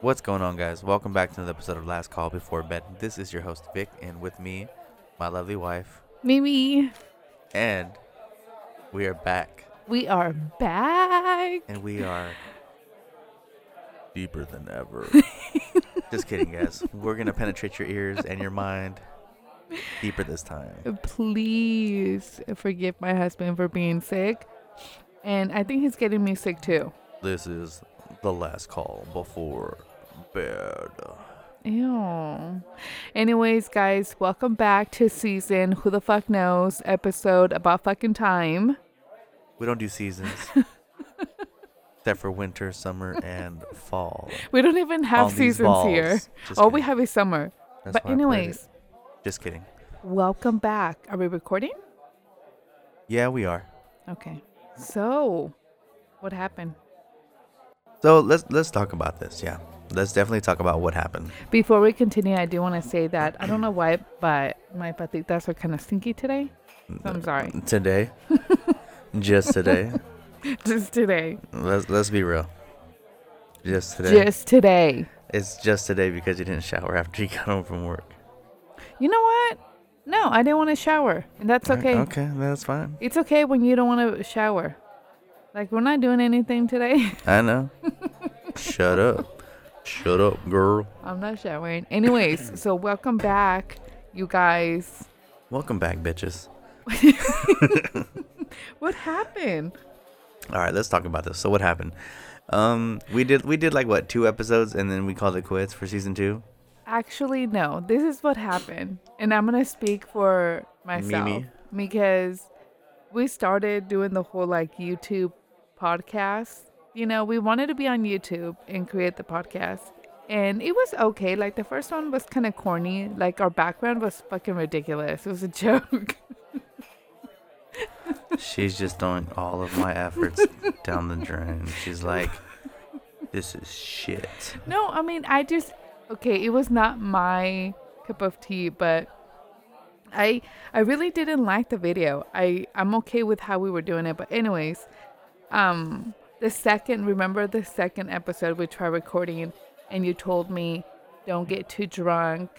What's going on, guys? Welcome back to another episode of Last Call Before Bed. This is your host, Vic, and with me, my lovely wife, Mimi, and we are back. we are back. And we are deeper than ever. Just kidding, guys. We're going to penetrate your ears and your mind deeper this time. Please forgive my husband for being sick. And I think he's getting me sick too. This is the last call before bed. Ew. Anyways, guys, welcome back to season Who the Fuck Knows episode about fucking time. We don't do seasons. Except for winter, summer, and fall. We don't even have On seasons balls. here. All we have is summer. That's but why I put it. anyways, Just kidding. welcome back. Are we recording? Yeah, we are. Okay. So, what happened? So let's let's talk about this. Yeah, let's definitely talk about what happened. Before we continue, I do want to say that I don't know why, but my patitas are kind of stinky today. So I'm sorry. Today, just today. Just today. Let's let's be real. Just today. Just today. It's just today because you didn't shower after you got home from work. You know what? No, I didn't want to shower. And that's Right, okay. Okay, that's fine. It's okay when you don't want to shower. Like, we're not doing anything today. I know. Shut up. Shut up, girl. I'm not showering. Anyways, so welcome back, you guys. Welcome back, bitches. What happened? All right, let's talk about this. So what happened? Um, we did we did like what two episodes, and then we called it quits for season two. Actually, no. This is what happened. And I'm to speak for myself. Mimi. Because we started doing the whole like YouTube podcast. You know, we wanted to be on YouTube and create the podcast. And it was okay. Like the first one was kind of corny. Like our background was fucking ridiculous. It was a joke. She's just throwing all of my efforts down the drain. She's like, "This is shit." no, I mean, I just okay, it was not my cup of tea, but I I really didn't like the video. I I'm okay with how we were doing it, but anyways, um the second remember the second episode we tried recording and you told me don't get too drunk.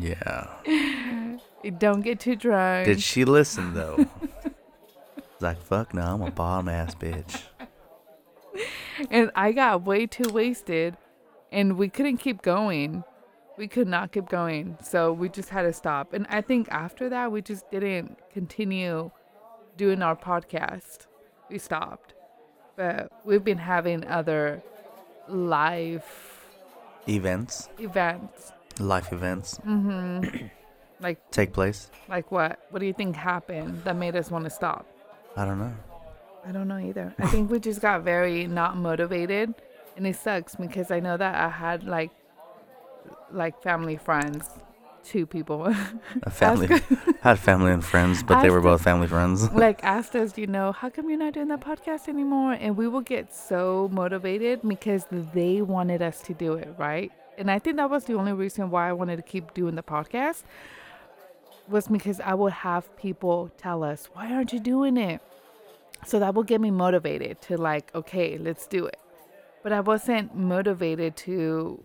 Yeah. Don't get too drunk. Did she listen though? Like, fuck no, I'm a bomb ass bitch. and I got way too wasted and we couldn't keep going. We could not keep going. So we just had to stop. And I think after that we just didn't continue doing our podcast. We stopped. But we've been having other live Events, events. life events Mm-hmm. like take place. like what? What do you think happened that made us want to stop? I don't know. I don't know either. I think we just got very not motivated, and it sucks because I know that I had like, like family friends, two people, A family had family and friends, but they were both family friends. like asked us, you know, how come you're not doing that podcast anymore? And we will get so motivated because they wanted us to do it, right? And I think that was the only reason why I wanted to keep doing the podcast was because I would have people tell us, why aren't you doing it? So that would get me motivated to like, okay, let's do it. But I wasn't motivated to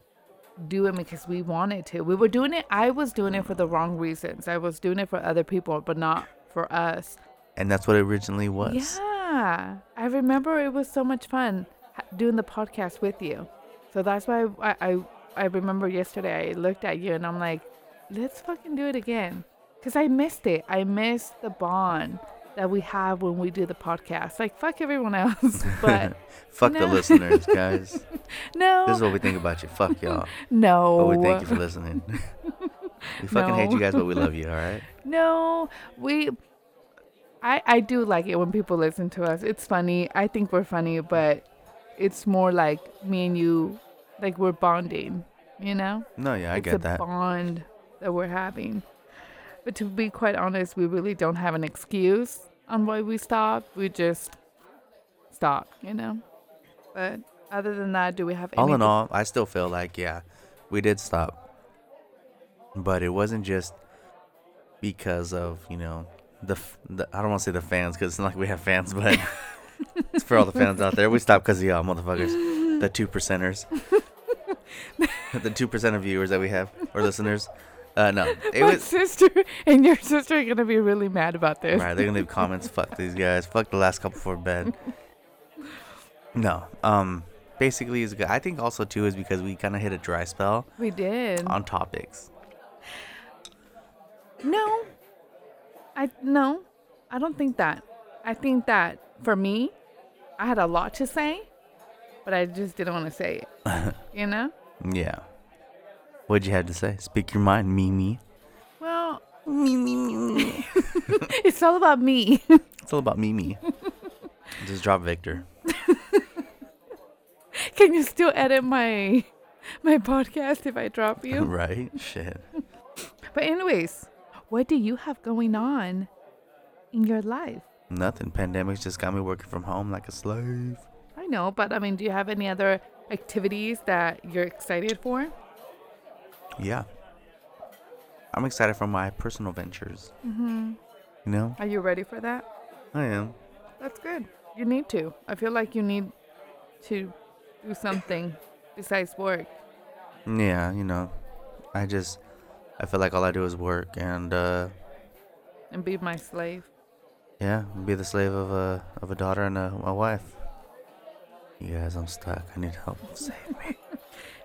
do it because we wanted to. We were doing it. I was doing it for the wrong reasons. I was doing it for other people, but not for us. And that's what it originally was. Yeah, I remember it was so much fun doing the podcast with you. So that's why I, I I remember yesterday I looked at you and I'm like, let's fucking do it again, cause I missed it. I missed the bond that we have when we do the podcast. Like fuck everyone else, but Fuck the listeners, guys. No, this is what we think about you. Fuck y'all. no, But we thank you for listening. we fucking hate you guys, but we love you, all right? No, we. I I do like it when people listen to us. It's funny. I think we're funny, but it's more like me and you, like we're bonding. You know, No, yeah, I it's get a that. bond that we're having. But to be quite honest, we really don't have an excuse on why we stopped. We just stopped. You know. But other than that, do we have all in all, I still feel like yeah, we did stop, but it wasn't just because of you know the, the I don't want to say the fans because it's not like we have fans, but it's for all the fans out there. We stopped because of y'all motherfuckers. the two percenters, the two percent of viewers that we have or listeners. Uh, no, it My was sister and your sister are gonna be really mad about this. right. They're gonna leave comments. Fuck these guys. Fuck the last couple before bed. No, um, basically is good. I think also too is because we kind of hit a dry spell We did. on topics. No, I no, I don't think that. I think that for me, I had a lot to say, but I just didn't want to say it. you know? Yeah. What'd you have to say? Speak your mind, Mimi. Well, Me, me, me, me. it's all about me. It's all about Mimi. Just drop Victor. Can you still edit my my podcast if I drop you? right? Shit. But anyways, what do you have going on in your life? Nothing. Pandemic's just got me working from home like a slave. I know, but I mean, do you have any other activities that you're excited for? Yeah. I'm excited for my personal ventures. Mm-hmm. You know? Are you ready for that? I am. That's good. You need to. I feel like you need to do something besides work. Yeah, you know. I just I feel like all I do is work and uh and be my slave. yeah, be the slave of a of a daughter and a, a wife. You guys, I'm stuck. I need help. Save me.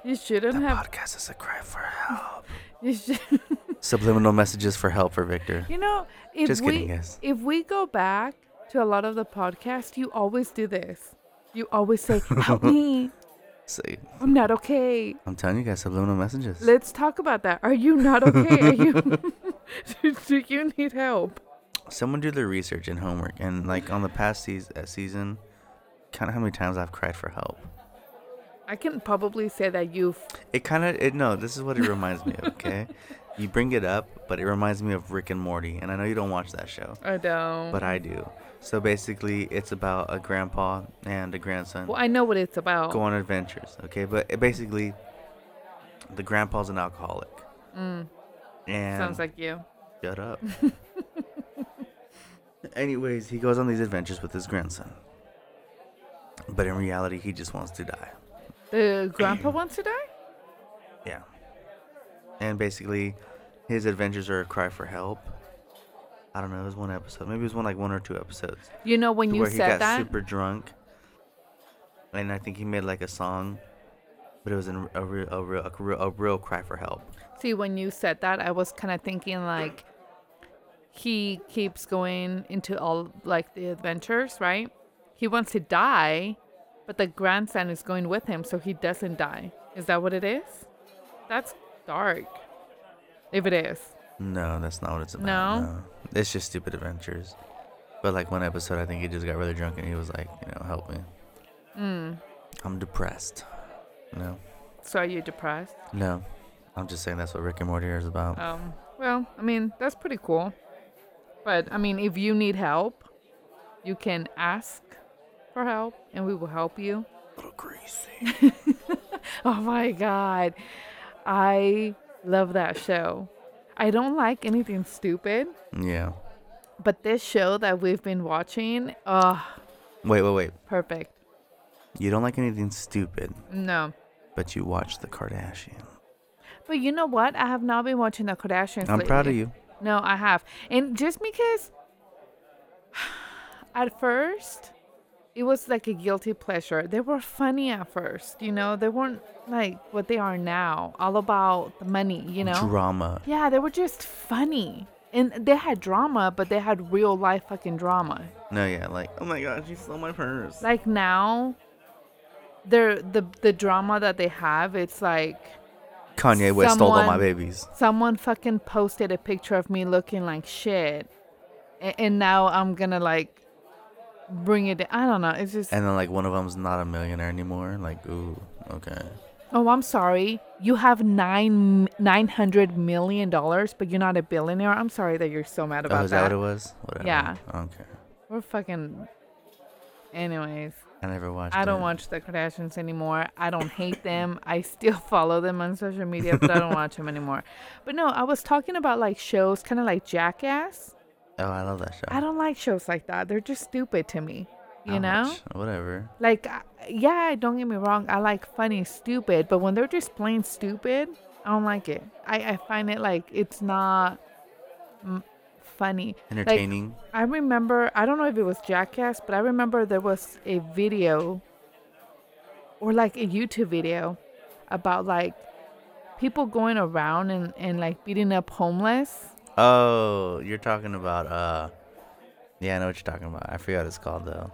You shouldn't The have. podcast is a cry for help. You, should, Subliminal messages for help for Victor. you know, if Just we kidding, guys. if we go back to a lot of the podcast, you always do this. You always say, "Help me! See, I'm not okay." I'm telling you guys, subliminal messages. Let's talk about that. Are you not okay? Are you? do you need help? Someone do their research and homework, and like on the past seas- uh, season, count how many times I've cried for help. I can probably say that you've. It kind of it no. This is what it reminds me of. Okay, you bring it up, but it reminds me of Rick and Morty, and I know you don't watch that show, I don't. but I do. So basically, it's about a grandpa and a grandson well, I know what it's about. go on adventures. Okay, but it basically, the grandpa's an alcoholic, Mm, and sounds like you. Shut up. Anyways, he goes on these adventures with his grandson. But in reality, he just wants to die. The grandpa wants to die. Yeah. And basically, his adventures are a cry for help. I don't know, it was one episode. Maybe it was one like one or two episodes. You know when you where he got that. super drunk. And I think he made like a song. But it was in a real, a real, a real, a real cry for help. See, when you said that, I was kind of thinking like he keeps going into all like the adventures, right? He wants to die, but the grandson is going with him so he doesn't die. Is that what it is? That's dark. If it is. No, that's not what it's about. No? It's just stupid adventures. But like one episode, I think he just got really drunk and he was like, you know, help me. Mm. I'm depressed. No, So are you depressed? no. I'm just saying that's what Rick and Morty is about. Um. Well, I mean that's pretty cool. But I mean, if you need help, you can ask for help, and we will help you. A little greasy. Oh my god. I love that show. I don't like anything stupid, yeah. but this show that we've been watching, oh, Wait, wait, wait. perfect. You don't like anything stupid, No. but you watch the Kardashians. But you know what? I have not been watching the Kardashians. I'm proud of you. No, I have. And just because at first it was like a guilty pleasure. They were funny at first, you know, they weren't like what they are now, all about the money, you know. Drama. Yeah, they were just funny. And they had drama, but they had real life fucking drama. No, yeah, like, oh my god, you stole my purse. Like now, they're the the drama that they have, it's like Kanye West stole all my someone- babies. someone fucking posted a picture of me looking like shit, and, and now I'm gonna like bring it. I don't know. It's just. And then like one of them's not a millionaire anymore. Like, ooh, okay. oh, I'm sorry. You have nine nine hundred million dollars, but you're not a billionaire. I'm sorry that you're so mad about Oh, about is that that. what it was? Whatever. Yeah. Care. We're fucking. Anyways, I never watched I don't it. watch the Kardashians anymore. I don't hate them. I still follow them on social media, but I don't watch them anymore. But no, I was talking about like shows, kind of like Jackass. Oh, I love that show. I don't like shows like that. They're just stupid to me. You know? Whatever. Like, yeah, don't get me wrong. I like funny, stupid, but when they're just plain stupid, I don't like it. I, I find it like it's not funny. Entertaining. I remember, I don't know if it was Jackass, but I remember there was a video or like a YouTube video about like people going around and, and like beating up homeless. Oh, you're talking about uh. Yeah, I know what you're talking about. I forgot what it's called though.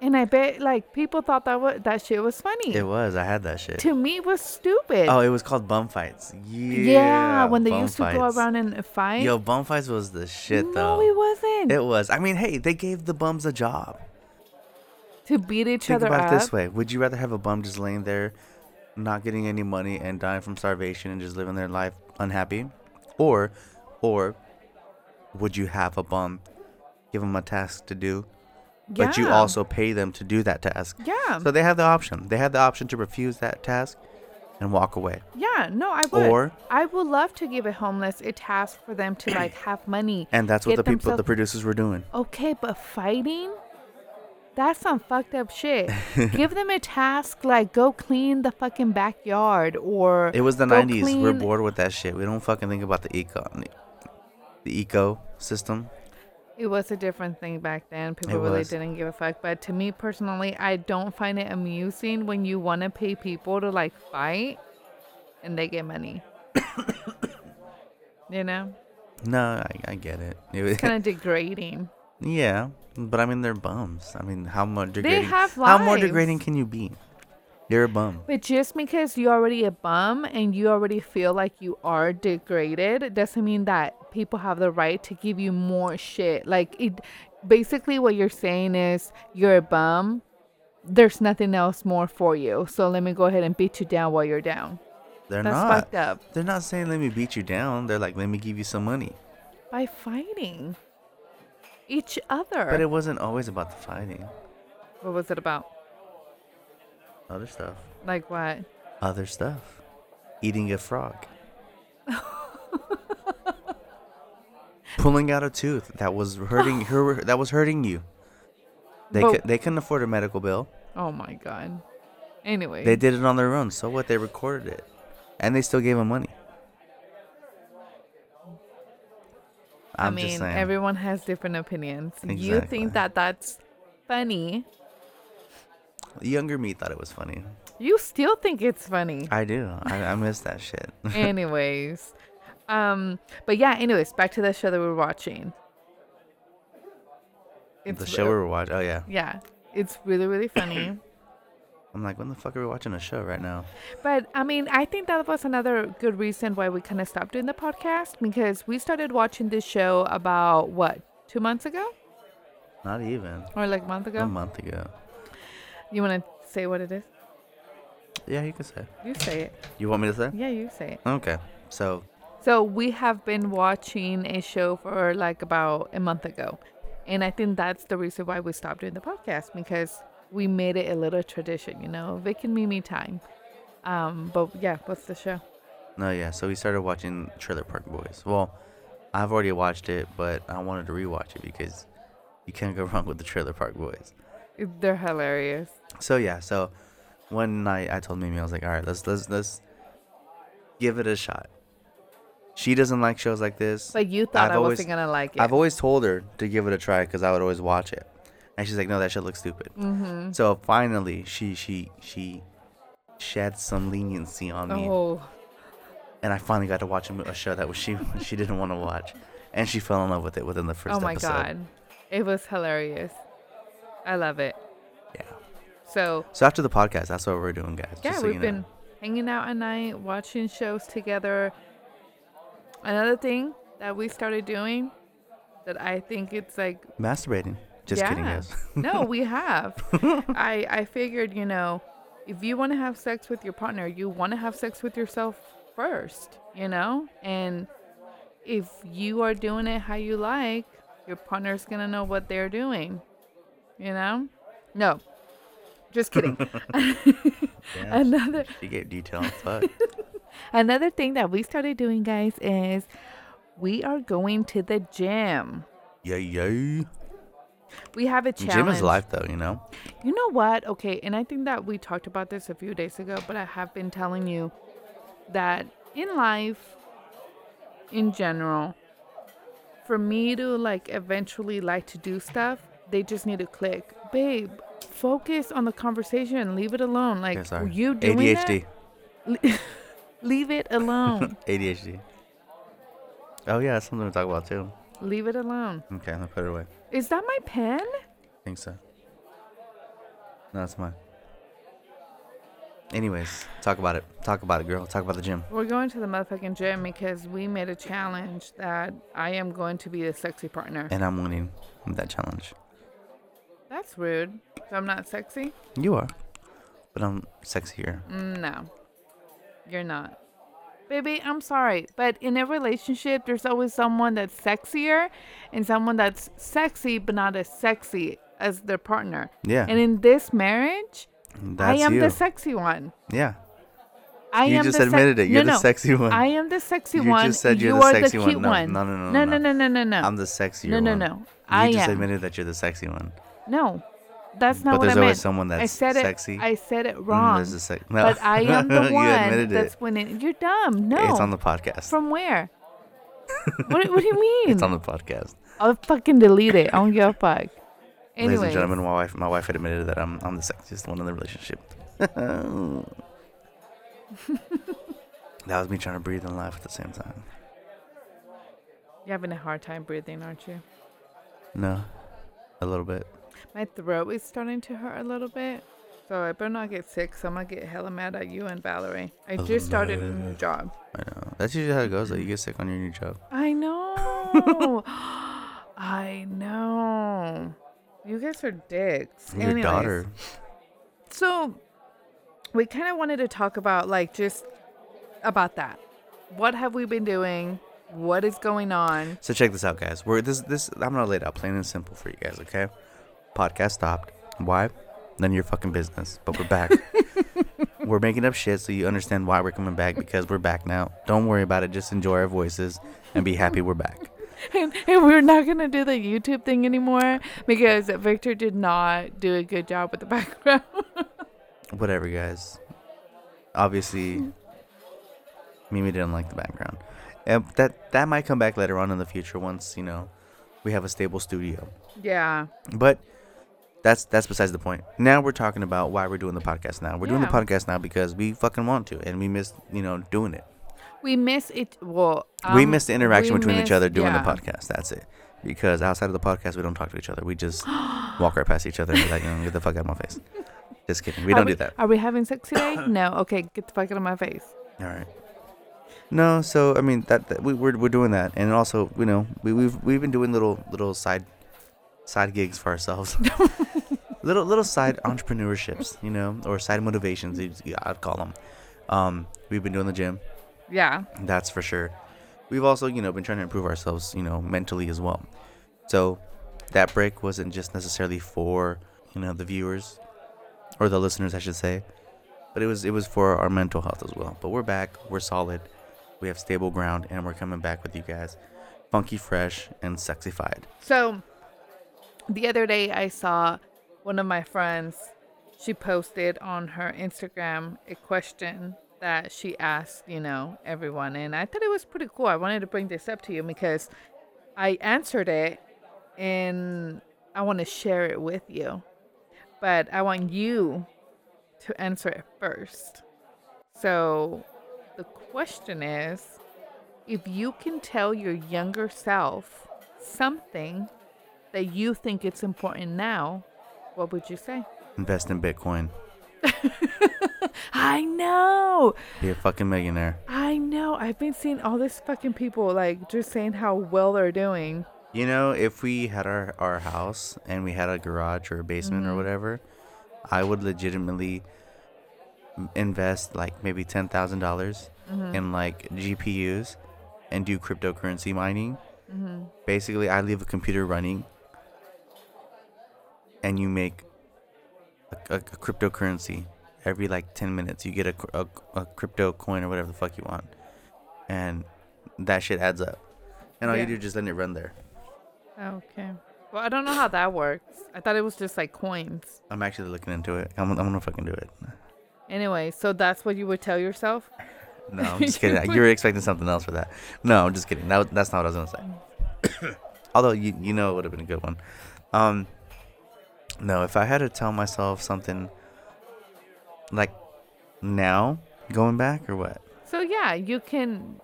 And I bet like people thought that was, that shit was funny. It was. I had that shit. to me, it was stupid. Oh, it was called bum fights. Yeah. yeah, when they bum used to go around and fight. Yo, bum fights was the shit though. no, it wasn't. It was. I mean, hey, they gave the bums a job. to beat each Think other about up. it this way: Would you rather have a bum just laying there, not getting any money and dying from starvation and just living their life unhappy, or, or, would you have a bum, give them a task to do, but you Yeah. also pay them to do that task? Yeah. So they have the option. They have the option to refuse that task, and walk away. yeah, no, I would. Or- I would love to give a homeless a task for them to like have money. And that's what Get the people, the themselves- producers were doing. Okay, but fighting? That's some fucked up shit. Give them a task like go clean the fucking backyard or It was the go 90s. We're clean- bored with that shit. We don't fucking think about the eco, the ecosystem. It was a different thing back then. People It really was. didn't give a fuck. But to me personally, I don't find it amusing when you want to pay people to like fight and they get money. you know? No, I, I get it. It was- It's kind of degrading. yeah, but I mean they're bums. I mean, how much They degrading? have How more degrading can you be? You're a bum. But just because you're already a bum and you already feel like you are degraded doesn't mean that people have the right to give you more shit. Like it basically what you're saying is you're a bum. There's nothing else more for you. So let me go ahead and beat you down while you're down. They're That's not. fucked up. They're not saying let me beat you down. They're like let me give you some money. By fighting each other. But it wasn't always about the fighting. what was it about? Other stuff. Like what? Other stuff. Eating a frog. Pulling out a tooth that was hurting her. That was hurting you. They But- could, they couldn't afford a medical bill. Oh my god. Anyway. They did it on their own. So what? They recorded it, and they still gave him money. I I'm mean, just saying. everyone has different opinions. You think that that's funny. Younger me thought it was funny. You still think it's funny. I do. I, I miss that shit. anyways. Um, but yeah, anyways, back to the show that we're watching. the show we were watching. Oh yeah. Yeah, it's really, really funny. I'm like, when the fuck are we watching a show right now? but I mean, I think that was another good reason why we kind of stopped doing the podcast because we started watching this show about what, two months ago? Not even Or like a month ago? a month ago. You want to say what it is? Yeah, you can say. You say it. You want me to say? Yeah, you say it. Okay. So So we have been watching a show for like about a month ago. And I think that's the reason why we stopped doing the podcast because we made it a little tradition, you know, Vic and Mimi time. Um, but yeah, what's the show? no, yeah. So we started watching Trailer Park Boys. Well, I've already watched it, but I wanted to rewatch it because you can't go wrong with the Trailer Park Boys. They're hilarious. So yeah, so one night I told Mimi I was like, all right, let's let's let's give it a shot. She doesn't like shows like this. But you thought I've I always- wasn't gonna like it. I've always told her to give it a try because I would always watch it, and she's like, no, that shit looks stupid. mm-hmm. So finally, she she she shed some leniency on me, Oh, and I finally got to watch a a show that was she she didn't want to watch, and she fell in love with it within the first oh my episode. god, it was hilarious. I love it. Yeah. So So after the podcast, that's what we're doing, guys. yeah, so we've been know. hanging out at night, watching shows together. Another thing that we started doing that I think it's like masturbating. Just kidding, guys. no, we have. I I figured, you know, if you want to have sex with your partner, you want to have sex with yourself first, you know? And if you are doing it how you like, your partner's going to know what they're doing. You know? No. Just kidding. Another You get detail on fuck. another thing that we started doing, guys, is we are going to the gym. Yay, yay. We have a challenge. Gym is life, though. You know. You know what? Okay, and I think that we talked about this a few days ago, but I have been telling you that in life, in general, for me to like eventually like to do stuff, they just need to click. Babe, focus on the conversation. And leave it alone. Like sorry. you doing ADHD. that, leave it alone. ADHD. Oh yeah, that's something to talk about too. leave it alone. Okay, I'm gonna put it away. Is that my pen? I think so. No, that's mine. Anyways, talk about it. Talk about it, girl. Talk about the gym. We're going to the motherfucking gym because we made a challenge that I am going to be the sexy partner. And I'm winning that challenge. That's rude. So I'm not sexy? You are. But I'm sexier. Mm, No, you're not. Baby, I'm sorry. But in a relationship, there's always someone that's sexier and someone that's sexy, but not as sexy as their partner. Yeah. And in this marriage, that's I am you. the sexy one. yeah. I you am just admitted it. You're no, the sexy one. I am the sexy one. You just said you're you the sexy one. No, no, no, no, no, no. no, no, no, no. I'm the sexier one. no, no, no. You just admitted that you're the sexy one. No, that's not but what there's I always meant. someone that's I said sexy. it. I said it Mm, wrong. there's a sec- no. But I am the one that's it. winning. You're dumb. No. It's on the podcast. From where? what, what do you mean? It's on the podcast. I'll fucking delete it. I don't give a fuck. Anyways, Ladies and gentlemen, my wife, my wife had admitted that I'm, I'm the sexiest one in the relationship. that was me trying to breathe and laugh at the same time. you're having a hard time breathing, aren't you? No, a little bit. My throat is starting to hurt a little bit. So I better not get sick, so I'm gonna get hella mad at you and Valerie. I just started a new job. I know. That's usually how it goes. Though you get sick on your new job. I know. I know. You guys are dicks. Your Anyways, daughter. So we kind of wanted to talk about like just about that. What have we been doing? What is going on? So check this out, guys. We're this this. I'm gonna lay it out plain and simple for you guys. Okay. Podcast stopped. Why? None of your fucking business. But we're back. we're making up shit so you understand why we're coming back because we're back now. Don't worry about it. Just enjoy our voices and be happy we're back. And, and we're not gonna do the YouTube thing anymore because Victor did not do a good job with the background. Whatever, guys. Obviously, Mimi didn't like the background. And that that might come back later on in the future once you know we have a stable studio. yeah. But that's that's besides the point. Now we're talking about why we're doing the podcast now. We're doing the Yeah. podcast now because we fucking want to, and we miss you know doing it. We miss it. Well, we um, miss the interaction we between each miss- other doing yeah. the podcast. That's it. Because outside of the podcast, we don't talk to each other. We just walk right past each other and be like, "Mm, "Get the fuck out of my face." Just kidding. We Are don't do that. Are we having sex today? no. Okay, get the fuck out of my face. All right. No, so I mean that, that we we're, we're doing that, and also you know we we've we've been doing little little side side gigs for ourselves, little little side entrepreneurships, you know, or side motivations. I'd call them. Um, we've been doing the gym, Yeah. that's for sure. We've also you know been trying to improve ourselves, you know, mentally as well. So that break wasn't just necessarily for you know the viewers or the listeners, I should say, but it was it was for our mental health as well. But we're back, we're solid, we have stable ground, and we're coming back with you guys, funky, fresh, and sexified. So the other day I saw one of my friends, she posted on her Instagram a question that she asked, you know, everyone. And I thought it was pretty cool. I wanted to bring this up to you because I answered it and I want to share it with you. But I want you to answer it first. So the question is if you can tell your younger self something that you think it's important now, what would you say? Invest in Bitcoin, I know. be a fucking millionaire. I know. I've been seeing all these fucking people like just saying how well they're doing. You know, if we had our, our house and we had a garage or a basement or mm-hmm. whatever, I would legitimately invest like maybe ten thousand dollars mm-hmm. in like GPUs and do cryptocurrency mining. Mm-hmm. Basically, I leave a computer running, and you make a, a, a cryptocurrency every like ten minutes. You get a, a a crypto coin or whatever the fuck you want, and that shit adds up. And all Yeah. you do is just let it run there. Okay. Well, I don't know how that works. I thought it was just like coins. I'm actually looking into it. I'm, I'm gonna fucking do it. Anyway, so that's what you would tell yourself? No, I'm just kidding. You were expecting something else for that. No, I'm just kidding. That, that's not what I was gonna say. Although you you know it would have been a good one. Um, no, if I had to tell myself something like now, going back or what? So yeah, you can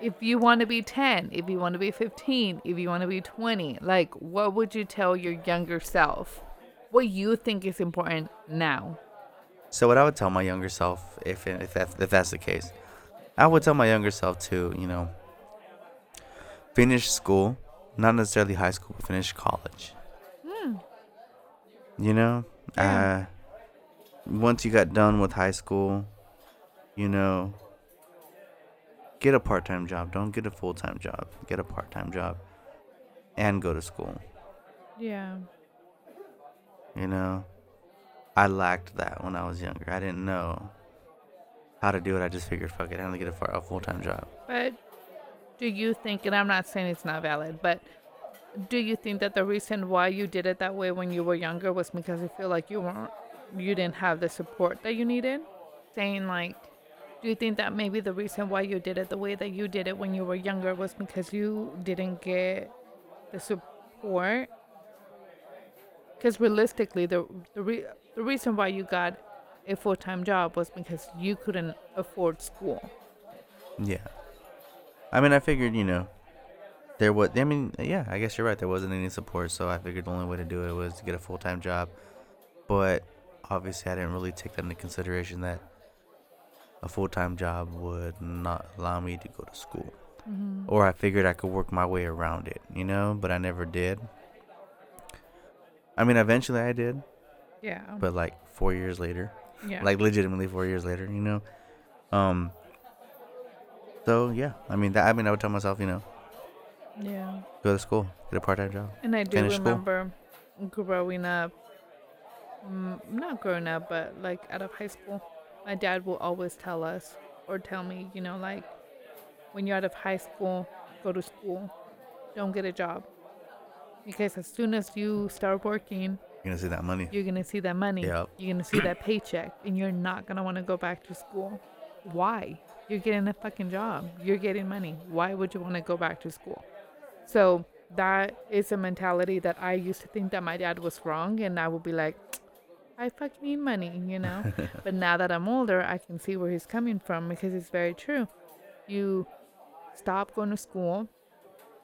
if you want to be 10, if you want to be 15, if you want to be 20, like what would you tell your younger self? What you think is important now? So what I would tell my younger self, if if that's if that's the case, I would tell my younger self to you know finish school, not necessarily high school, but finish college. You know, Yeah. uh, once you got done with high school, you know, get a part-time job. Don't get a full-time job. Get a part-time job, and go to school. Yeah. You know, I lacked that when I was younger. I didn't know how to do it. I just figured, fuck it, I'm gonna get a, a full-time job. But do you think, and I'm not saying it's not valid, but do you think that the reason why you did it that way when you were younger was because you feel like you weren't, you didn't have the support that you needed? Saying like, do you think that maybe the reason why you did it the way that you did it when you were younger was because you didn't get the support? Because realistically, the the, re- the reason why you got a full time job was because you couldn't afford school. Yeah. I mean, I figured, you know, there was. I mean, yeah, I guess you're right. There wasn't any support, so I figured the only way to do it was to get a full-time job. But obviously, I didn't really take that into consideration that a full-time job would not allow me to go to school. Mm-hmm. Or I figured I could work my way around it, you know, but I never did. I mean, eventually I did, Yeah. but like four years later, yeah. like legitimately four years later, you know. Um. So yeah, I mean that. I mean, I would tell myself, you know, yeah. go to school, get a part-time job. And I do Finish school. remember growing up, mm, not growing up, but like out of high school, my dad will always tell us or tell me, you know, like when you're out of high school, go to school, don't get a job. Because as soon as you start working, You're gonna see that money. you're going to see that money. Yep. You're going to see that paycheck, and you're not going to want to go back to school. Why? You're getting a fucking job. You're getting money. Why would you want to go back to school? So that is a mentality that I used to think that my dad was wrong, and I would be like, I fucking need money, you know? but now that I'm older, I can see where he's coming from because it's very true. You stop going to school,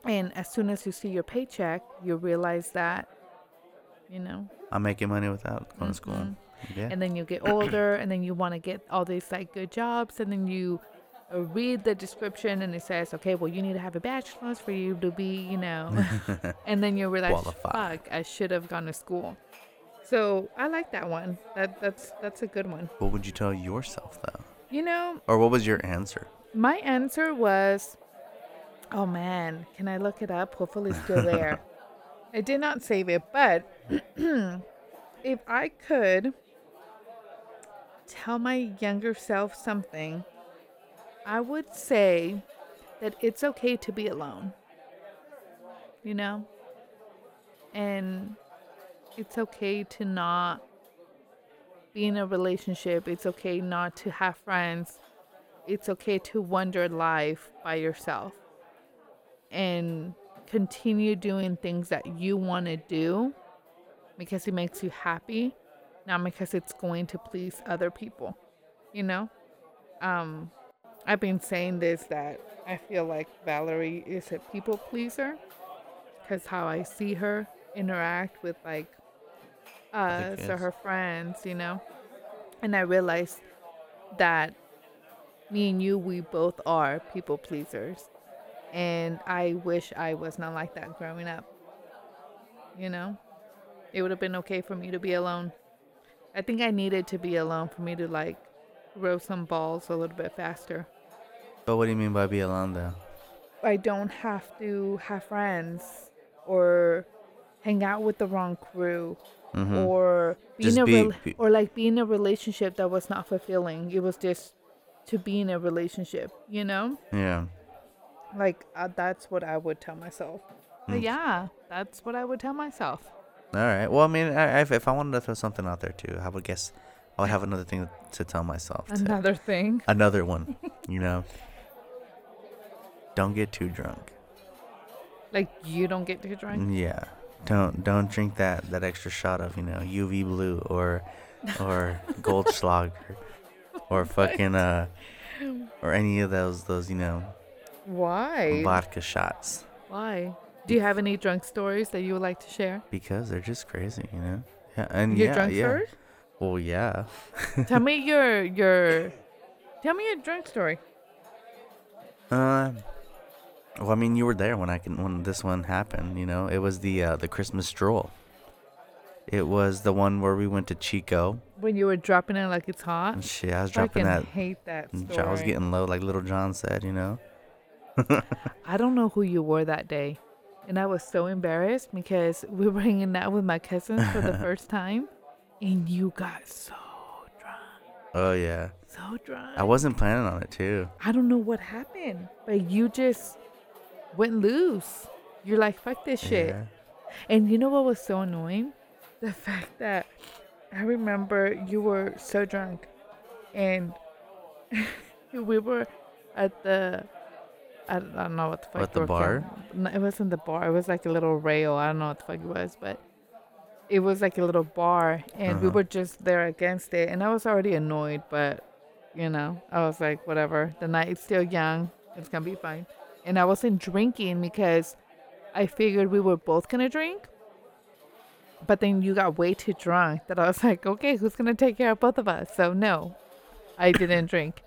and as soon as you see your paycheck, you realize that, you know, I'm making money without going to school. Mhm. Yeah. and then you get older and then you want to get all these like good jobs and then you read the description and it says okay well you need to have a bachelor's for you to be you know. And then you realize fuck i should have gone to school. So i like that one. That that's that's a good one. What would you tell yourself though, you know or what was your answer? my answer was oh man can i look it up? Hopefully it's still there. I did not save it but if i could tell my younger self something i would say that it's okay to be alone you know? And it's okay to not be in a relationship. It's okay not to have friends. It's okay to wander life by yourself and continue doing things that you want to do because it makes you happy not because it's going to please other people you know? Um i've been saying this that i feel like valerie is a people pleaser because how i see her interact with like us or her friends you know and i realized that me and you, we both are people pleasers. And I wish I was not like that growing up. You know? It would have been okay for me to be alone. I think I needed to be alone for me to like grow some balls a little bit faster. But what do you mean by be alone though? I don't have to have friends or hang out with the wrong crew Mm-hmm. or be Just in a be- rel- be- or like be in a relationship that was not fulfilling. It was just to be in a relationship, you know? yeah. Like uh, that's what I would tell myself. But Mm. yeah, That's what I would tell myself. All right. Well, I mean, I, if, if I wanted to throw something out there too, I would guess I would have another thing to tell myself. too. Another thing. Another one. you know. Don't get too drunk. Like you don't get too drunk. Yeah. Don't don't drink that that extra shot of you know UV blue or or Goldschlager or fucking uh or any of those those you know Why? vodka shots Why? Do you have any drunk stories that you would like to share? because they're just crazy, you know. Yeah, and Your yeah, drunk yeah. stories? Well, yeah. tell me your your. Tell me your drunk story. Uh, well, I mean, you were there when I can when this one happened. You know, it was the uh, the Christmas stroll. It was the one where we went to Chico. When you were dropping it like it's hot. Shit, I was dropping that. hate that story. I was getting low, like Lil Jon said. You know. I don't know who you were that day. And I was so embarrassed because we were hanging out with my cousins for the first time. And you got so drunk. Oh yeah. So drunk. I wasn't planning on it too. I don't know what happened. But you just went loose. You're like, fuck this shit. Yeah. And you know what was so annoying? The fact that I remember you were so drunk and we were at the I don't, I don't know what the fuck What, the bar? No, it wasn't the bar. It was like a little rail. I don't know what the fuck it was, but it was like a little bar and we Uh-huh. were just there against it and I was already annoyed, but you know, I was like, whatever. The night's still young. It's gonna be fine. And I wasn't drinking because I figured we were both gonna drink. But then you got way too drunk that I was like, okay, who's gonna take care of both of us? So no, I didn't drink.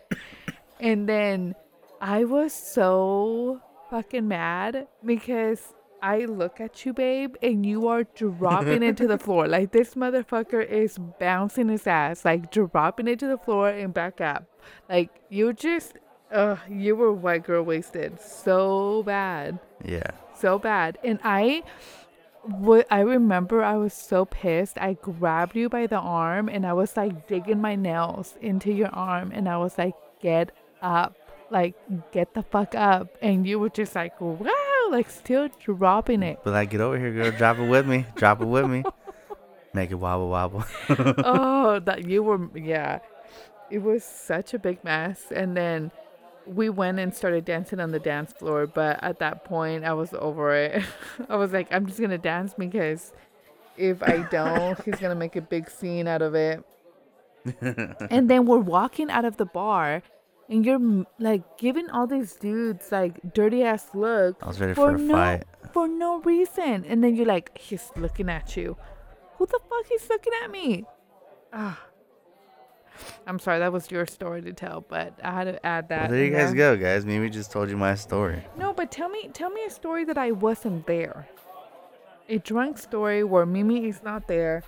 And then I was so fucking mad because I look at you, babe, and you are dropping it to the floor. Like this motherfucker is bouncing his ass, like dropping it to the floor and back up. Like you just, uh, you were white girl wasted so bad Yeah. so bad. And I what I remember I was so pissed. I grabbed you by the arm and I was like digging my nails into your arm and I was like, get up. Like, get the fuck up. And you were just like, wow, like still dropping it. But like, get over here, girl. Drop it with me. Drop it with me. Make it wobble wobble. oh, that you were, yeah. It was such a big mess. And then we went and started dancing on the dance floor. But at that point, I was over it. I was like, I'm just going to dance because if I don't, he's going to make a big scene out of it. and then we're walking out of the bar. And you're like giving all these dudes like dirty ass looks I was ready for for a no fight. for no reason. And then you're like, he's looking at you. Who the fuck is looking at me? Ah. I'm sorry, that was your story to tell, but I had to add that. Well, there you guys go, guys. Maybe just told you my story. No, but tell me tell me a story that I wasn't there. A drunk story where Mimi is not there.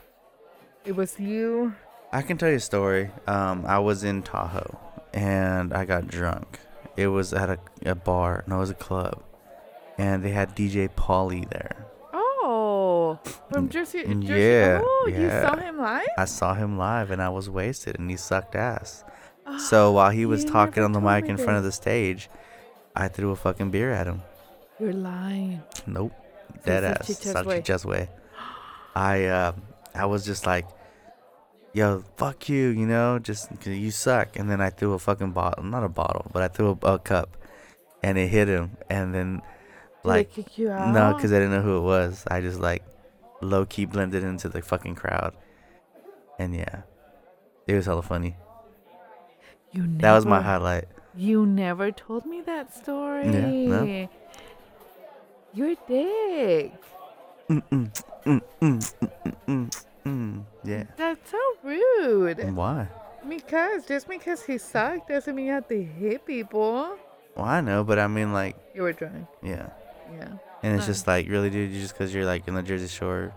It was you. I can tell you a story. Um, I was in Tahoe and I got drunk. It was at a, a bar. No, it was a club, and they had DJ Pauly there. Oh, from Jersey. Jersey. yeah, Oh, you yeah. saw him live? I saw him live, and I was wasted, and he sucked ass. So while he was talking on the mic in front of the stage, I threw a fucking beer at him. You're lying. Nope. Dead ass. salchichas way. Way. I uh, I was just like, yo, fuck you, you know, just 'cause you suck. And then I threw a fucking bottle, not a bottle, but I threw a, a cup, and it hit him. And then, like, they kick you out? no, because I didn't know who it was. I just like low key blended into the fucking crowd. And yeah, it was hella funny. you never, That was my highlight. You never told me that story. no. You're dick. Mm-mm, mm-mm, mm-mm, mm, mm. Yeah. That's so rude. Why? Because just because he sucked doesn't mean you have to hit people. Well, I know, but I mean, like, You were drunk. yeah. Yeah. And it's just like, really, dude, you just because you're like in the Jersey Shore,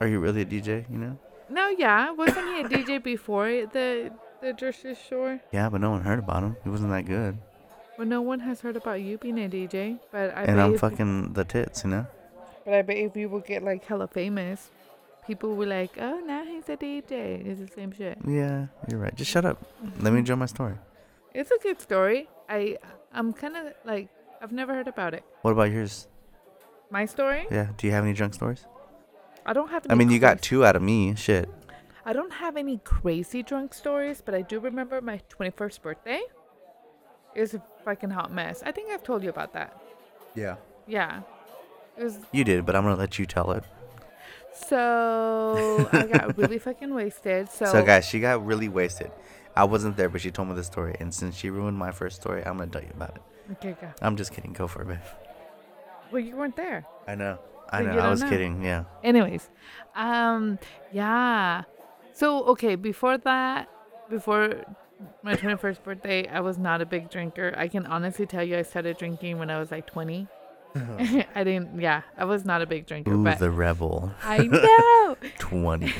are you really a DJ? You know? No, yeah. Wasn't he a DJ before the the Jersey Shore? Yeah, but no one heard about him. He wasn't that good. Well, no one has heard about you being a DJ, but I and I'm fucking the tits, you know? But I bet if you would get like hella famous, people will like, oh, now he's a DJ. It's the same shit. Yeah, you're right. Just shut up. Let me mm-hmm. enjoy my story. It's a good story. I I'm kind of like I've never heard about it. What about yours? My story? Yeah. Do you have any drunk stories? I don't have. Any I mean, you got two out of me. Shit. I don't have any crazy drunk stories, but I do remember my 21st birthday. It was a fucking hot mess. I think I've told you about that. Yeah. Yeah. It was You did, but I'm gonna let you tell it. so I got really fucking wasted. So, So, guys, she got really wasted. I wasn't there, but she told me the story, and since she ruined my first story, I'm gonna tell you about it. Okay, go. I'm just kidding. Go for it, babe. Well, you weren't there. I know. I know. I was know. kidding. Yeah. Anyways, um, yeah. So okay, before that, before my 21st birthday, I was not a big drinker. I can honestly tell you, I started drinking when I was like 20. I didn't. Yeah, I was not a big drinker, Ooh, but the rebel. I know. 20.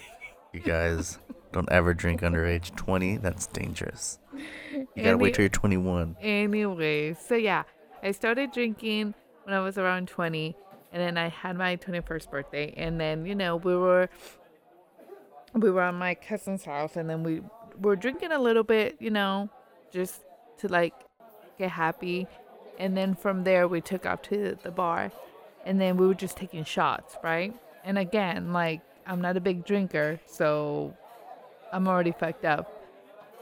you guys don't ever drink under age 20. That's dangerous. You gotta Any- wait till you're 21. Anyway, so yeah, I started drinking when I was around 20, and then I had my 21st birthday, and then you know we were we were at my cousin's house, and then we were drinking a little bit, you know, just to like get happy, and then from there we took out to the bar, and then we were just taking shots, right? And again, like I'm not a big drinker, so I'm already fucked up,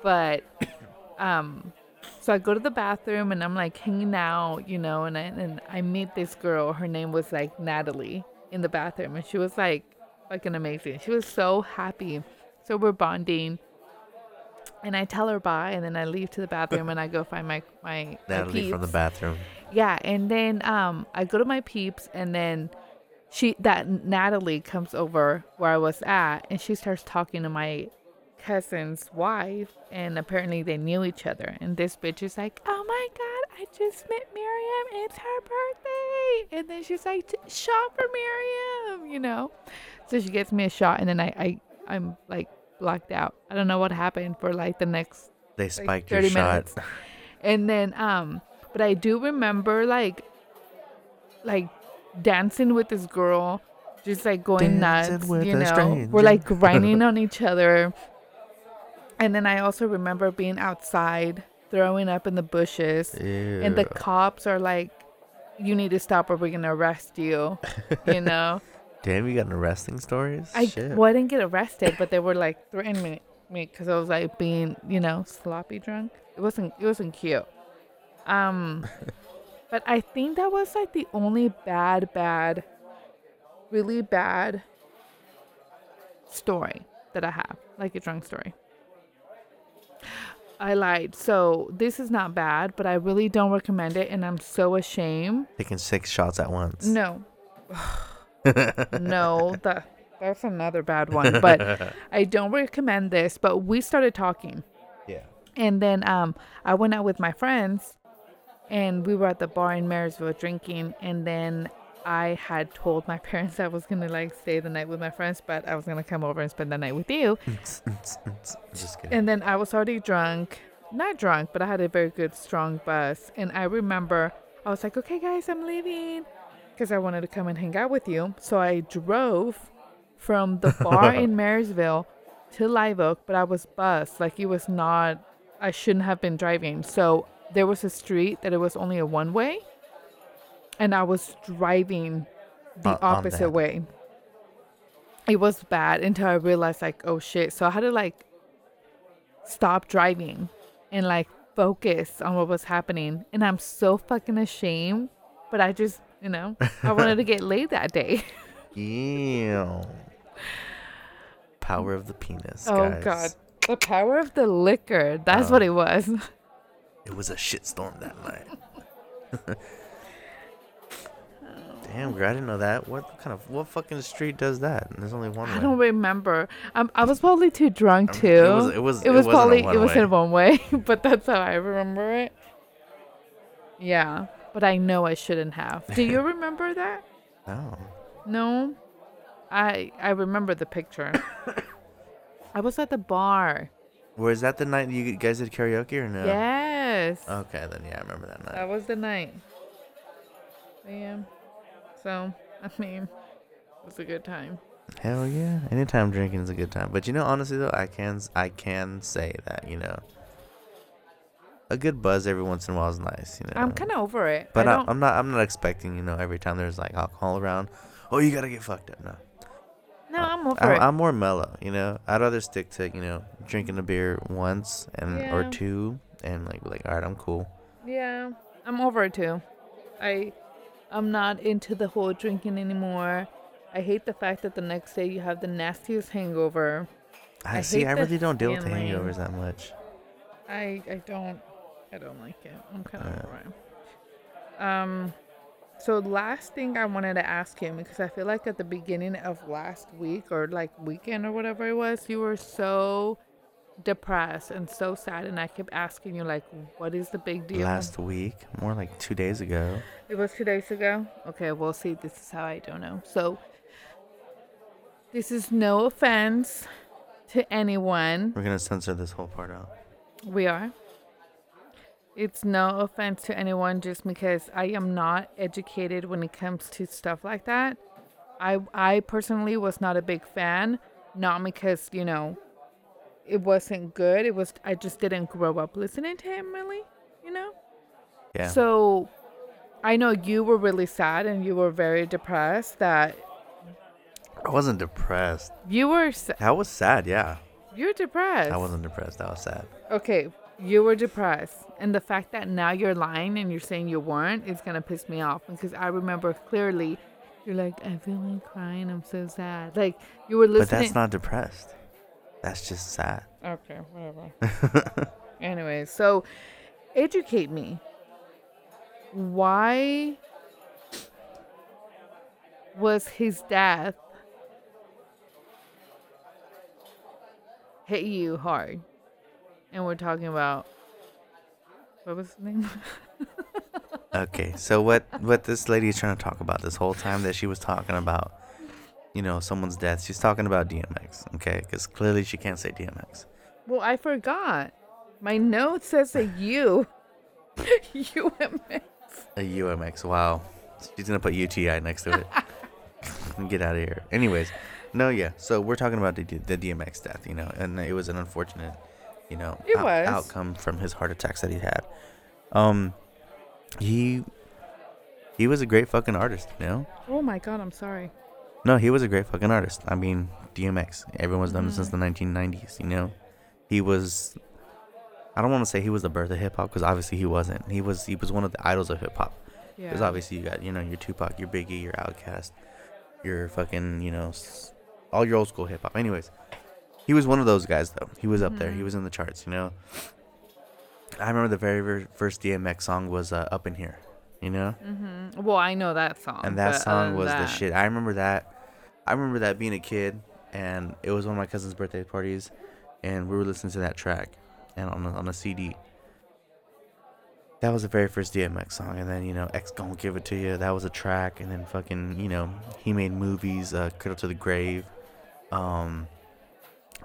but um so I go to the bathroom and I'm like hanging out, you know, and I, and I meet this girl. Her name was like Natalie in the bathroom, and she was like fucking amazing. She was so happy. So we're bonding, and I tell her bye, and then I leave to the bathroom and I go find my my, my Natalie from the bathroom. Yeah, and then um I go to my peeps and then she that Natalie comes over where I was at and she starts talking to my cousin's wife and apparently they knew each other and this bitch is like, "Oh my god, I just met Miriam. It's her birthday." And then she's like, "T- "Shot for Miriam," you know. So she gets me a shot and then I I I'm like blacked out. I don't know what happened for like the next They spiked your 30 shot. minutes. and then um but i do remember like like dancing with this girl just like going Dancing nuts you know stranger. we're like grinding on each other and then i also remember being outside throwing up in the bushes and the cops are like you need to stop or we're gonna arrest you you know Damn, you got arresting stories? I Shit. well, I didn't get arrested, but they were like threatening me me because I was like being, you know, sloppy drunk. It wasn't it wasn't cute. Um, but I think that was like the only bad, bad, really bad story that I have, like a drunk story. I lied. So this is not bad, but I really don't recommend it, and I'm so ashamed. Taking six shots at once. No. no, that that's another bad one. But I don't recommend this. But we started talking, Yeah. and then um, I went out with my friends, and we were at the bar in Marysville drinking, and then I had told my parents I was gonna like stay the night with my friends, but I was gonna come over and spend the night with you. Just kidding. And then I was already drunk. Not drunk, but I had a very good, strong buzz. And I remember I was like, okay, guys, I'm leaving because I wanted to come and hang out with you. So I drove from the bar in Marysville to Live Oak, but I was buzzed. Like it was not, I shouldn't have been driving. So there was a street that it was only a one way. And I was driving the on opposite way. It was bad until I realized, like, oh shit. So I had to, like, stop driving and like focus on what was happening. And I'm so fucking ashamed, but I just, you know, I wanted to get laid that day. Ew. Power of the penis, oh guys. god. The power of the liquor. That's Oh. what it was. It was a shitstorm that night. Damn, girl, I didn't know that. What kind of what fucking street does that? There's only one. I way. don't remember. Um, I was probably too drunk mean, too. it was- it was- It it was wasn't probably it was in one way, but that's how I remember it. Yeah, but I know I shouldn't have. Do you remember that? No. No, I I remember the picture. I was at the bar. Was that the night you guys did karaoke or no? Yes, Okay, then yeah, I remember that night. that was the night. Yeah. So I mean, it's a good time. Hell yeah! Anytime drinking is a good time. But you know, honestly though, I can I can say that you know, a good buzz every once in a while is nice, you know. I'm kind of over it. But I I'm not. I'm not expecting, you know, every time there's like alcohol around. Oh, you gotta get fucked up. No, no, uh, I'm over I, it. I'm more mellow. You know, I'd rather stick to you know drinking a beer once and or two, and like be like, all right, I'm cool. Yeah, I'm over it too. I, I'm not into the whole drinking anymore. I hate the fact that the next day you have the nastiest hangover. I, I see. I really don't deal with feeling. hangovers that much. I, I don't, I don't like it. I'm kind of Uh. Um, so last thing I wanted to ask him because I feel like at the beginning of last week or like weekend or whatever it was, you were so depressed and so sad, and I kept asking you like, what is the big deal? Last week, more like two days ago. It was two days ago. Okay, we'll see. This is how I don't know. So, this is no offense to anyone. We're gonna censor this whole part out. We are. It's no offense to anyone just because I am not educated when it comes to stuff like that. I I personally was not a big fan, not because, you know, it wasn't good. It was I just didn't grow up listening to him really, you know? Yeah. So I know you were really sad and you were very depressed that I wasn't depressed. you were sa- I was sad. Yeah. you're depressed. I wasn't depressed. I was sad. Okay, you were depressed. And the fact that now you're lying and you're saying you weren't is going to piss me off because I remember clearly you're like, I feel like crying. I'm so sad. Like, you were listening. But that's not depressed. That's just sad. Okay, whatever. anyway, so educate me. Why was his death hit you hard? And we're talking about what was his name? Okay, so what what this lady is trying to talk about this whole time that she was talking about, you know, someone's death. She's talking about DMX, okay? Because clearly she can't say DMX. well, I forgot. My note says a U. UMX. A UMX. Wow, she's gonna put UTI next to it. Get out of here. Anyways, no, yeah. So we're talking about the, the DMX death, you know, and it was an unfortunate, you know, It was. outcome from his heart attacks that he had. Um, he he was a great fucking artist, you know. Oh my god, I'm sorry. No, he was a great fucking artist. I mean, DMX. Everyone's done it since the 1990s, you know? He was. I don't want to say he was the birth of hip hop because obviously he wasn't. He was he was one of the idols of hip hop. Yeah. Because obviously you got you know your Tupac, your Biggie, your Outkast, your fucking you know all your old school hip hop. Anyways, he was one of those guys though. He was up there. He Mhm. was in the charts. You know. I remember the very, very first DMX song was uh, "Up in Here." You know. Mm-hmm. Well, I know that song. and that song was the shit. I remember that. I remember that being a kid, and it was one of my cousin's birthday parties, and we were listening to that track, and on a, on a CD. That was the very first DMX song, and then you know X gonna give it to you. That was a track, and then fucking you know he made movies. Uh, Cradle to the Grave, um,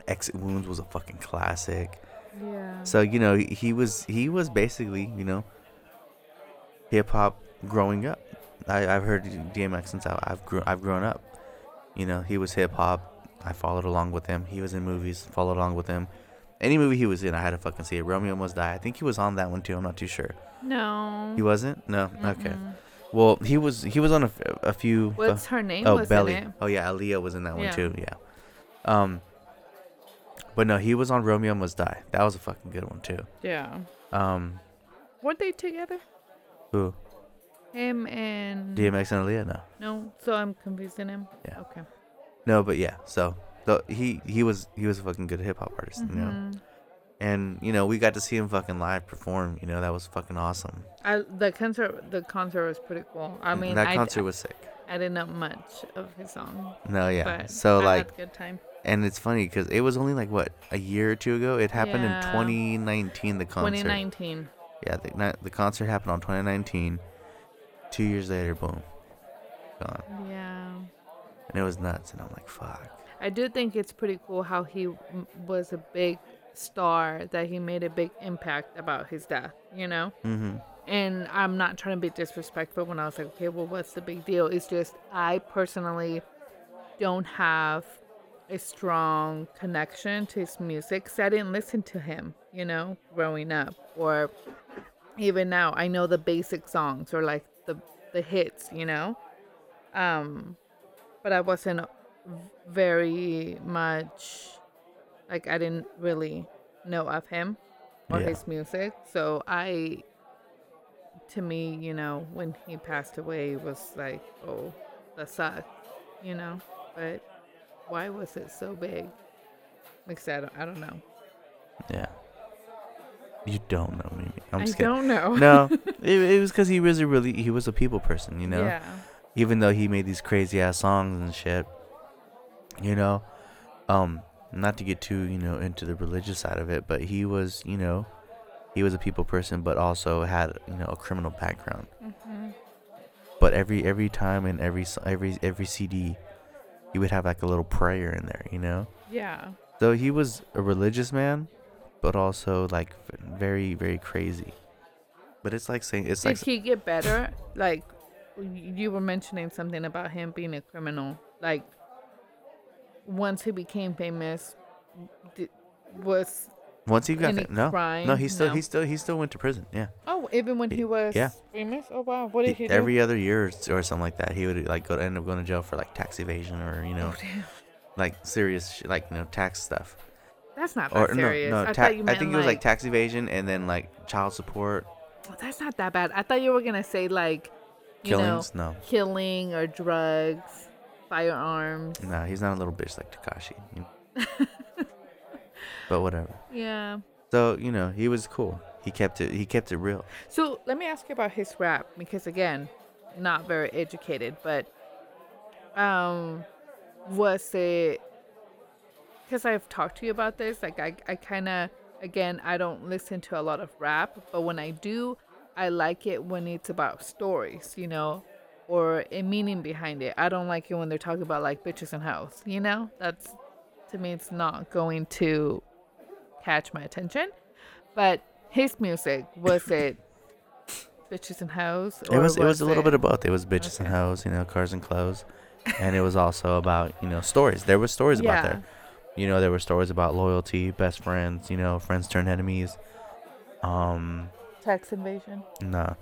Exit Wounds was a fucking classic. Yeah. So you know he, was he was basically you know hip hop growing up. I, I've heard DMX since I, I've grew I've grown up. You know he was hip hop. I followed along with him. He was in movies. Followed along with him. Any movie he was in, I had to fucking see it. Romeo Must Die. I think he was on that one too. I'm not too sure. no. He wasn't. No. Okay. Mm-mm. Well, he was he was on a, a few. uh, What's her name? oh was Belly. Oh yeah, Aaliyah was in that one too. Yeah. Um. But no, he was on Romeo Must Die. That was a fucking good one too. Yeah. Um. Weren't they together? Who? Him and DMX and Aaliyah? No. No, so I'm confusing him. Yeah. Okay. No, but yeah. So the, he he was he was a fucking good hip hop artist, you know. Mhm. And you know we got to see him fucking live perform. You know that was fucking awesome. I the concert the concert was pretty cool. I mean, that I, concert was sick. I didn't know much of his song. No, yeah. So I like, good time. and it's funny because it was only like what a year or two ago. It happened Yeah. in 2019. The concert. 2019. Yeah, the, the concert happened on 2019. Two years later, boom, gone, Yeah. and it was nuts. And I'm like, fuck. I do think it's pretty cool how he m- was a big star that he made a big impact about his death, you know? Mm-hmm. And I'm not trying to be disrespectful when I was like, okay, well, what's the big deal? It's just I personally don't have a strong connection to his music. Cause I didn't listen to him, you know, growing up, or even now. I know the basic songs or like the hits, you know. Um, but I wasn't very much like I didn't really know of him or Yeah. his music. So I to me, you know, when he passed away it was like, oh, that sucked, you know. But why was it so big? Like I don't, I don't know. Yeah. You don't know me. I'm I just kidding. don't know. No, it, it was because he was a really he was a people person, you know. Yeah. Even though he made these crazy ass songs and shit, you know. Um, not to get too you know into the religious side of it, but he was you know, he was a people person, but also had you know a criminal background. Mm-hmm. But every every time in every every every CD, he would have like a little prayer in there, you know. Yeah. So he was a religious man, but also like very very crazy. But it's like saying it's Did like he get better? Like you were mentioning something about him being a criminal. Like once he became famous, did, was once he got fa- no crime? no he still No. he still he still went to prison. Yeah, oh even when He- was yeah. famous. Oh wow, what did He- he do? every other year or, something like that, he would like go end up going to jail for like tax evasion or you know Oh, like serious sh- like you know tax stuff. That's not that Or no serious. no I ta- thought you I meant think it was like tax evasion and then like child support Oh, that's not that bad. I thought you were gonna say like you killings. know no, killing or drugs, firearms. no, he's not a little bitch like Tekashi. You know? but whatever. Yeah. So you know he was cool. He kept it. He kept it real. So let me ask you about his rap because again, not very educated, but um, was it? Because I've talked to you about this. Like I, I kind of again, I don't listen to a lot of rap, but when I do, I like it when it's about stories, you know, or a meaning behind it. I don't like it when they're talking about like bitches and hoes, you know. That's to me, it's not going to catch my attention. But his music was it bitches and hoes? It was. It was a little it- bit of both. It was bitches and Okay. hoes, you know, cars and clothes, and it was also about you know stories. There were stories about there. You know, there were stories about loyalty, best friends. You know, friends turn enemies. Um, tax invasion. nah,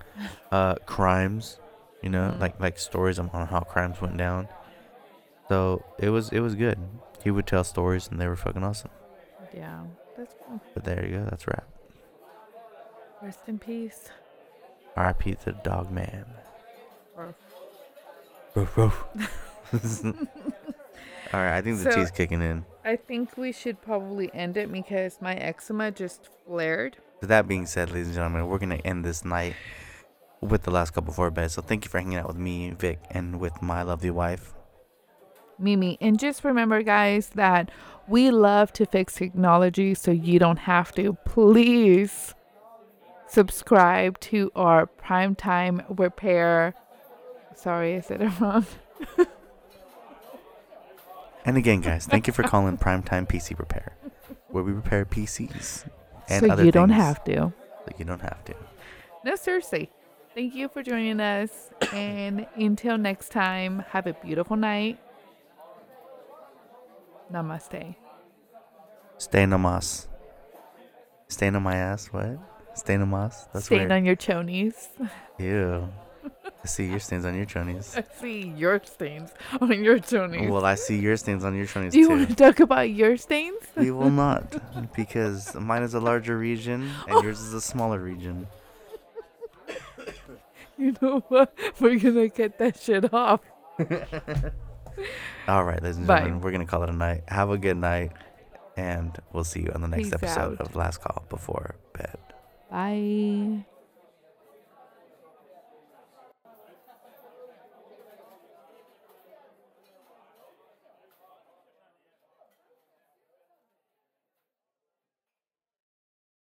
uh, crimes. You know, Mhm. like like stories on, on how crimes went down. So it was it was good. He would tell stories, and they were fucking awesome. Yeah, that's cool. But there you go. That's rap. Rest in peace. R.I.P. to the dog man. Or- Roof, roof. All right, I think the So- tea's kicking in. I think we should probably end it because my eczema just flared. So that being said, ladies and gentlemen, we're gonna end this night with the last couple before bed. So thank you for hanging out with me, Vic, and with my lovely wife. Mimi. And just remember, guys, that we love to fix technology so you don't have to. Please subscribe to our primetime repair. Sorry, I said it wrong. And again, guys, thank you for calling Primetime PC Repair, where we repair PCs and other things. so other you don't things have to. that you don't have to. No, seriously. Thank you for joining us. And until next time, have a beautiful night. Namaste. Stay namas. Stay on my ass. What? Stay namas. That's Stand weird. on your chonies. Ew. I see your stains on your chonies. I see your stains on your chonies. Well, I see your stains on your chonies Do you too. want to talk about your stains? We will not, because mine is a larger region and yours is a smaller region. You know what? We're gonna get that shit off. All right, ladies and Bye. gentlemen, we're gonna call it a night. Have a good night, and we'll see you on the next Peace episode out. of Last Call Before Bed. Bye.